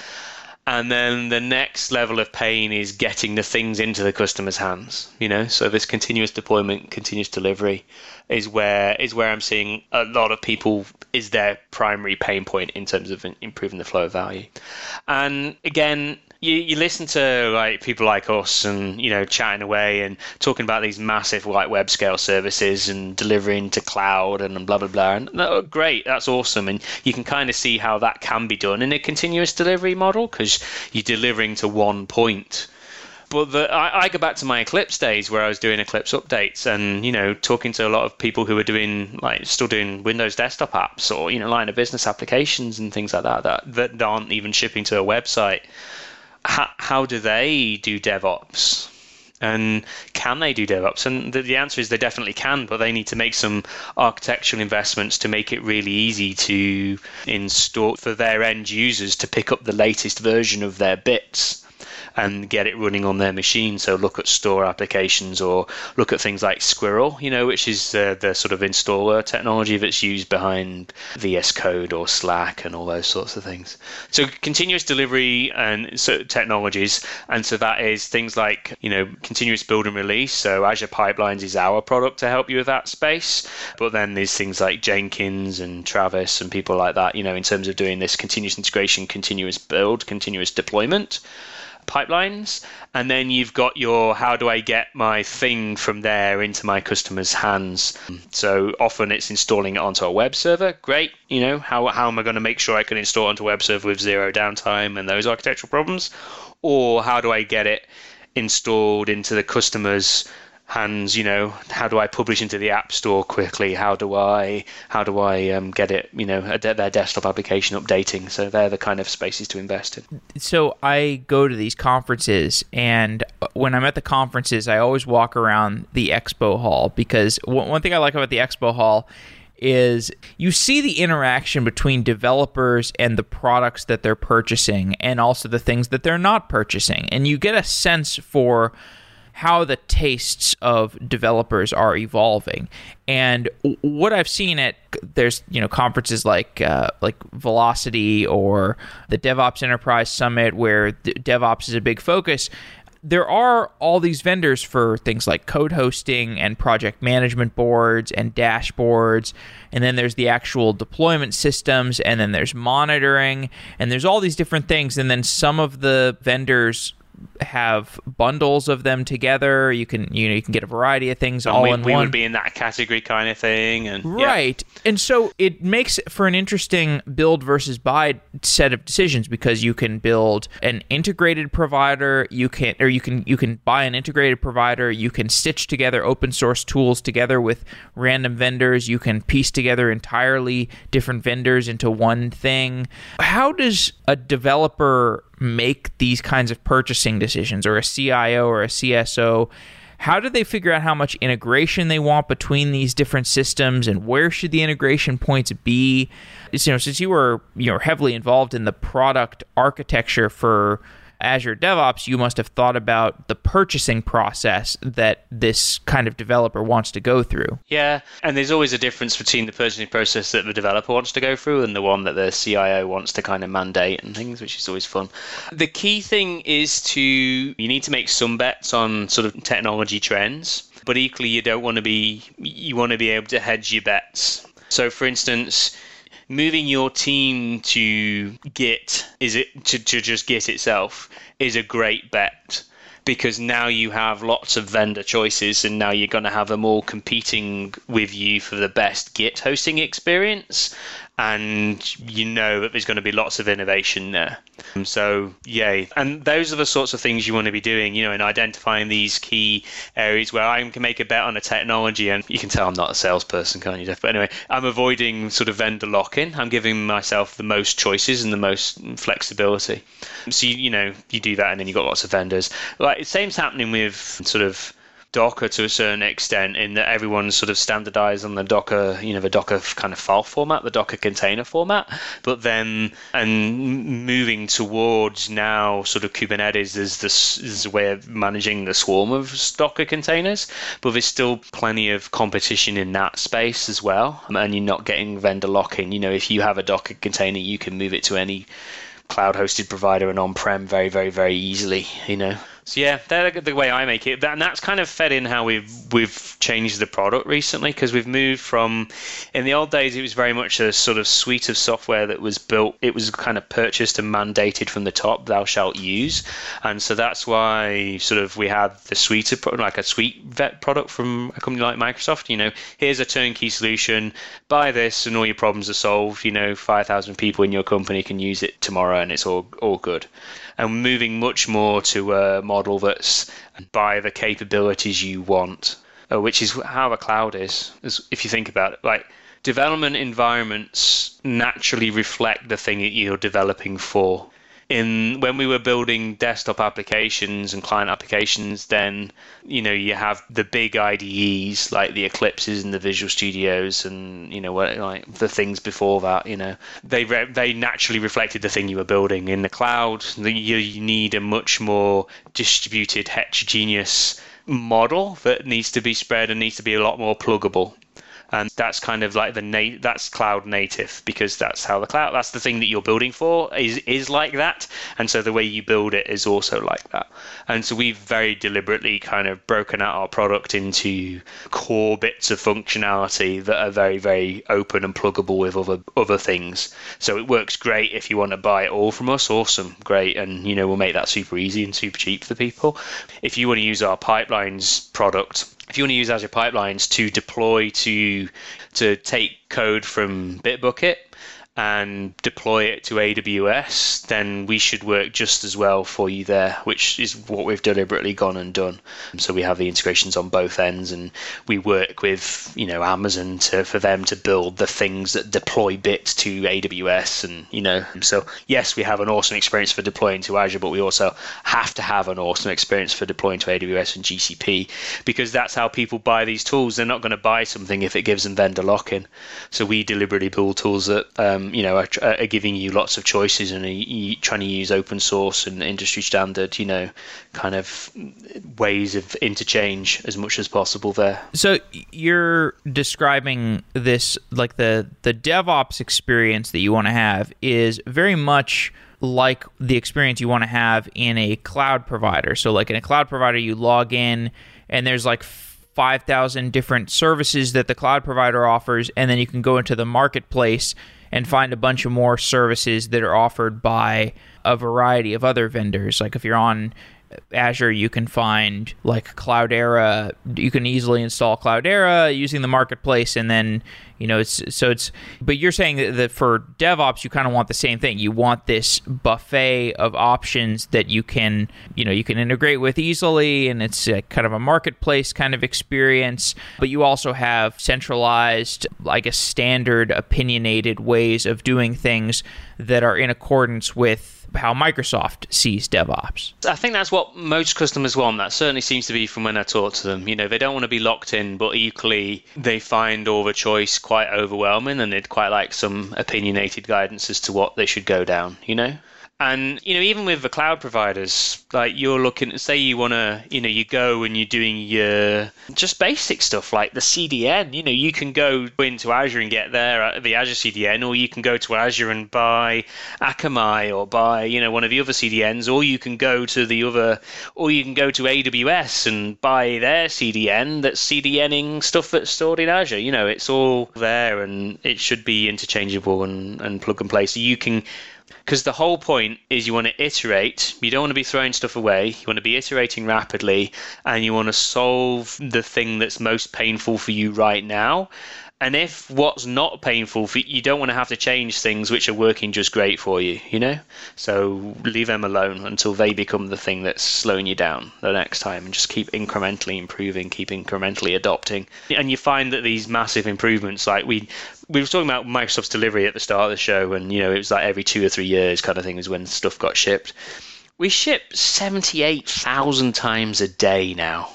And then the next level of pain is getting the things into the customer's hands. You know, so this continuous deployment, continuous delivery is where is where I'm seeing a lot of people is their primary pain point in terms of improving the flow of value. And again, you, you listen to like people like us and you know chatting away and talking about these massive like web scale services and delivering to cloud and blah blah blah. And oh, great that's awesome. And you can kind of see how that can be done in a continuous delivery model because you're delivering to one point. But the, I, I, go back to my Eclipse days where I was doing Eclipse updates and you know talking to a lot of people who were doing like still doing Windows desktop apps or you know line of business applications and things like that that, that aren't even shipping to a website how, how do they do DevOps? And can they do DevOps? And the, the, answer is they definitely can, but they need to make some architectural investments to make it really easy to install for their end users to pick up the latest version of their bits and get it running on their machine. So look at store applications or look at things like Squirrel, you know, which is the, the sort of installer technology that's used behind VS Code or Slack and all those sorts of things. So continuous delivery and so technologies, and so that is things like you know continuous build and release. So Azure Pipelines is our product to help you with that space, but then there's things like Jenkins and Travis and people like that, you know, in terms of doing this continuous integration, continuous build, continuous deployment pipelines. And then you've got your how do I get my thing from there into my customer's hands? So often it's installing it onto a web server. Great. You know, how, how am I going to make sure I can install onto a web server with zero downtime and those architectural problems? Or how do I get it installed into the customer's hands you know how do i publish into the app store quickly? How do i how do i um, get it you know their desktop application updating? So they're the kind of spaces to invest in. So i go to these conferences and when i'm at the conferences i always walk around the expo hall because one thing i like about the expo hall is you see the interaction between developers and the products that they're purchasing and also the things that they're not purchasing. And you get a sense for how the tastes of developers are evolving. And what I've seen at there's you know conferences like uh, like Velocity or the DevOps Enterprise Summit where DevOps is a big focus. There are all these vendors for things like code hosting and project management boards and dashboards. And then there's the actual deployment systems, and then there's monitoring, and there's all these different things. And then some of the vendors have bundles of them together. You can you know you can get a variety of things all we, in we one. We would be in that category kind of thing, and right. Yeah. And so it makes for an interesting build versus buy set of decisions because you can build an integrated provider. You can or you can you can buy an integrated provider. You can stitch together open source tools together with random vendors. You can piece together entirely different vendors into one thing. How does a developer make these kinds of purchasing decisions or a CIO or a CSO how do they figure out how much integration they want between these different systems and where should the integration points be? You know since you were you know heavily involved in the product architecture for Azure DevOps, you must have thought about the purchasing process that this kind of developer wants to go through. Yeah, and there's always a difference between the purchasing process that the developer wants to go through and the one that the CIO wants to kind of mandate and things, which is always fun. The key thing is to you need to make some bets on sort of technology trends, but equally you don't want to be you want to be able to hedge your bets. So for instance, moving your team to Git is it to, to just Git itself is a great bet because now you have lots of vendor choices and now you're going to have them all competing with you for the best Git hosting experience and you know that there's going to be lots of innovation there. And so, yay. And those are the sorts of things you want to be doing, you know, in identifying these key areas where I can make a bet on a technology. And you can tell I'm not a salesperson, can't you, Jeff? But anyway, I'm avoiding sort of vendor lock in. I'm giving myself the most choices and the most flexibility. So, you, you know, you do that and then you've got lots of vendors. Like, the same's happening with sort of Docker to a certain extent in that everyone's sort of standardized on the Docker, you know, the Docker kind of file format, the Docker container format. But then, and moving towards now sort of Kubernetes is this is a way of managing the swarm of Docker containers. But there's still plenty of competition in that space as well. And you're not getting vendor lock in. You know, if you have a Docker container, you can move it to any cloud hosted provider and on prem very, very, very easily, you know. So yeah, that's the way I make it, and that's kind of fed in how we've we've changed the product recently because we've moved from in the old days it was very much a sort of suite of software that was built. It was kind of purchased and mandated from the top. Thou shalt use, and so that's why sort of we had the suite of like a suite vet product from a company like Microsoft. You know, here's a turnkey solution. Buy this, and all your problems are solved. You know, five thousand people in your company can use it tomorrow, and it's all all good and moving much more to a model that's by the capabilities you want, uh, which is how a cloud is. If you think about it, like development environments naturally reflect the thing that you're developing for in when we were building desktop applications and client applications, then you know you have the big IDEs like the Eclipses and the Visual Studios and you know like the things before that. You know they re- they naturally reflected the thing you were building in the cloud. You, you need a much more distributed, heterogeneous model that needs to be spread and needs to be a lot more pluggable and that's kind of like the na- that's cloud native because that's how the cloud that's the thing that you're building for is is like that. And so the way you build it is also like that. And so we've very deliberately kind of broken out our product into core bits of functionality that are very very open and pluggable with other other things. So it works great if you want to buy it all from us awesome great and you know we'll make that super easy and super cheap for people. If you want to use our pipelines product if you want to use Azure Pipelines to deploy to to take code from Bitbucket and deploy it to AWS, then we should work just as well for you there, which is what we've deliberately gone and done. So we have the integrations on both ends, and we work with you know Amazon to for them to build the things that deploy bits to AWS, and you know so yes, we have an awesome experience for deploying to Azure, but we also have to have an awesome experience for deploying to AWS and GCP because that's how people buy these tools. They're not going to buy something if it gives them vendor lock-in. So we deliberately build tools that um, you know are, uh, are, giving you lots of choices and are trying to use open source and industry standard you know kind of ways of interchange as much as possible there. So you're describing this like the the devops experience that you want to have is very much like the experience you want to have in a cloud provider. So like in a cloud provider you log in and there's like 5,000 different services that the cloud provider offers, and then you can go into the marketplace and find a bunch of more services that are offered by a variety of other vendors. Like if you're on Azure, you can find like Cloudera. You can easily install Cloudera using the marketplace, and then you know it's so it's. But you're saying that, that for DevOps, you kind of want the same thing. You want this buffet of options that you can you know you can integrate with easily, and it's a, kind of a marketplace kind of experience. But you also have centralized, like a standard, opinionated ways of doing things that are in accordance with how Microsoft sees DevOps. I think that's what most customers want. That certainly seems to be from when I talk to them. You know, they don't want to be locked in, but equally they find all the choice quite overwhelming and they'd quite like some opinionated guidance as to what they should go down, you know? And you know, even with the cloud providers, like you're looking, say you want to, you know, you go and you're doing your just basic stuff like the CDN. You know, you can go into Azure and get there the Azure CDN, or you can go to Azure and buy Akamai or buy, you know, one of the other CDNs, or you can go to the other, or you can go to AWS and buy their CDN that's CDNing stuff that's stored in Azure. You know, it's all there and it should be interchangeable and, and plug and play. So you can because the whole point is you want to iterate. You don't want to be throwing stuff away. You want to be iterating rapidly, and you want to solve the thing that's most painful for you right now. And if what's not painful for you, you don't want to have to change things which are working just great for you, you know? So leave them alone until they become the thing that's slowing you down the next time and just keep incrementally improving, keep incrementally adopting. And you find that these massive improvements, like we we were talking about Microsoft's delivery at the start of the show, and you know, it was like every two or three years kind of thing is when stuff got shipped. We ship 78,000 times a day now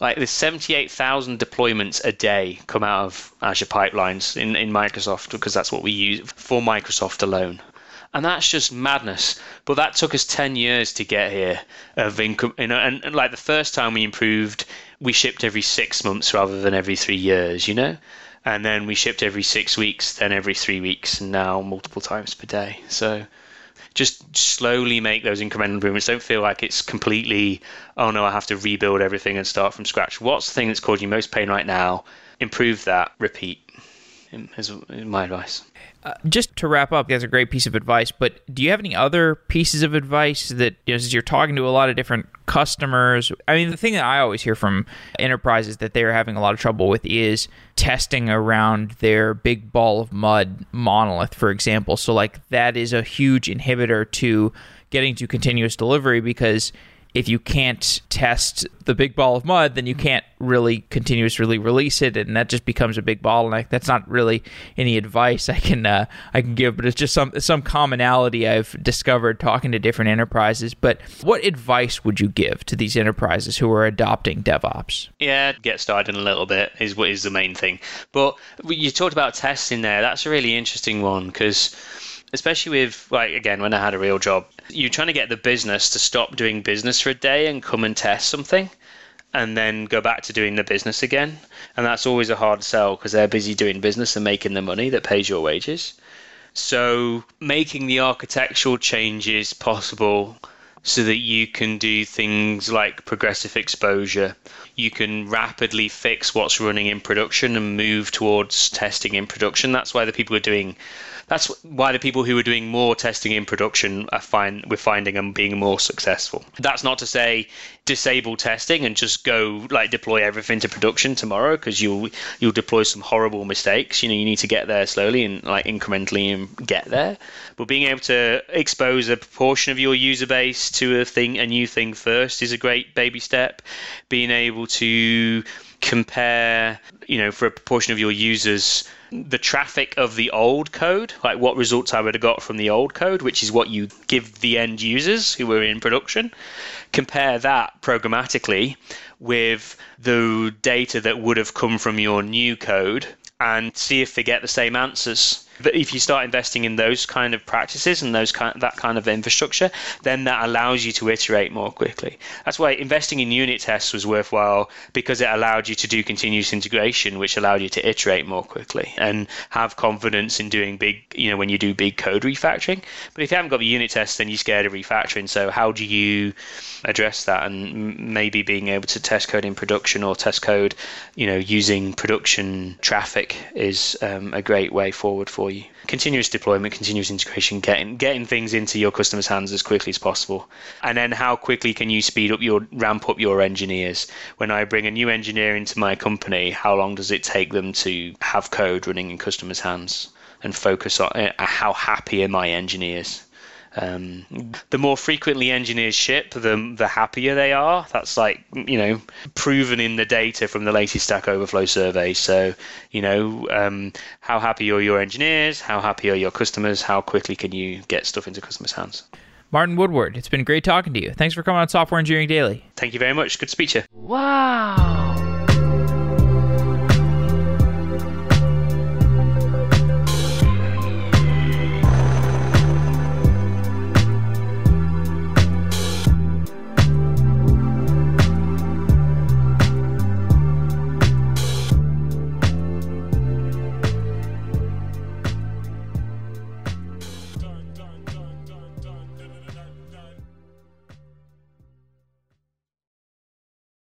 like there's 78,000 deployments a day come out of Azure pipelines in, in Microsoft because that's what we use for Microsoft alone. And that's just madness. But that took us 10 years to get here. Of income, you know, and, and like the first time we improved, we shipped every six months rather than every three years, you know? And then we shipped every six weeks, then every three weeks, and now multiple times per day. So just slowly make those incremental improvements. Don't feel like it's completely, oh no, I have to rebuild everything and start from scratch. What's the thing that's causing you most pain right now? Improve that, repeat, is my advice. Uh, just to wrap up, that's a great piece of advice. But do you have any other pieces of advice that, you know, you're talking to a lot of different customers? I mean, the thing that I always hear from enterprises that they're having a lot of trouble with is testing around their big ball of mud monolith, for example. So, like, that is a huge inhibitor to getting to continuous delivery because if you can't test the big ball of mud, then you can't really continuously release it, and that just becomes a big bottleneck. That's not really any advice I can uh, I can give, but it's just some some commonality I've discovered talking to different enterprises. But what advice would you give to these enterprises who are adopting DevOps? Yeah, get started in a little bit is what is the main thing. But you talked about testing there. That's a really interesting one because especially with like again when I had a real job, you're trying to get the business to stop doing business for a day and come and test something and then go back to doing the business again. And that's always a hard sell because they're busy doing business and making the money that pays your wages. So making the architectural changes possible so that you can do things like progressive exposure. You can rapidly fix what's running in production and move towards testing in production. That's why the people are doing that's why the people who are doing more testing in production are find we're finding them being more successful. That's not to say disable testing and just go like deploy everything to production tomorrow because you'll you'll deploy some horrible mistakes. You know, you need to get there slowly and like incrementally and get there. But being able to expose a proportion of your user base to a thing, a new thing first, is a great baby step. Being able to compare, you know, for a proportion of your users the traffic of the old code, like what results I would have got from the old code, which is what you give the end users who are in production. Compare that programmatically with the data that would have come from your new code and see if they get the same answers if you start investing in those kind of practices and those kind that kind of infrastructure, then that allows you to iterate more quickly. That's why investing in unit tests was worthwhile because it allowed you to do continuous integration, which allowed you to iterate more quickly and have confidence in doing big, you know, when you do big code refactoring. But if you haven't got the unit tests, then you're scared of refactoring. So how do you address that? And maybe being able to test code in production or test code, you know, using production traffic is um, a great way forward for Continuous deployment, continuous integration, getting getting things into your customers' hands as quickly as possible. And then how quickly can you speed up your ramp up your engineers? When I bring a new engineer into my company, how long does it take them to have code running in customers' hands? And focus on uh, how happy are my engineers? Um, the more frequently engineers ship, the the happier they are. That's like you know proven in the data from the latest Stack Overflow survey. So you know um, how happy are your engineers? How happy are your customers? How quickly can you get stuff into customers' hands? Martin Woodward, it's been great talking to you. Thanks for coming on Software Engineering Daily. Thank you very much. Good speech. Wow.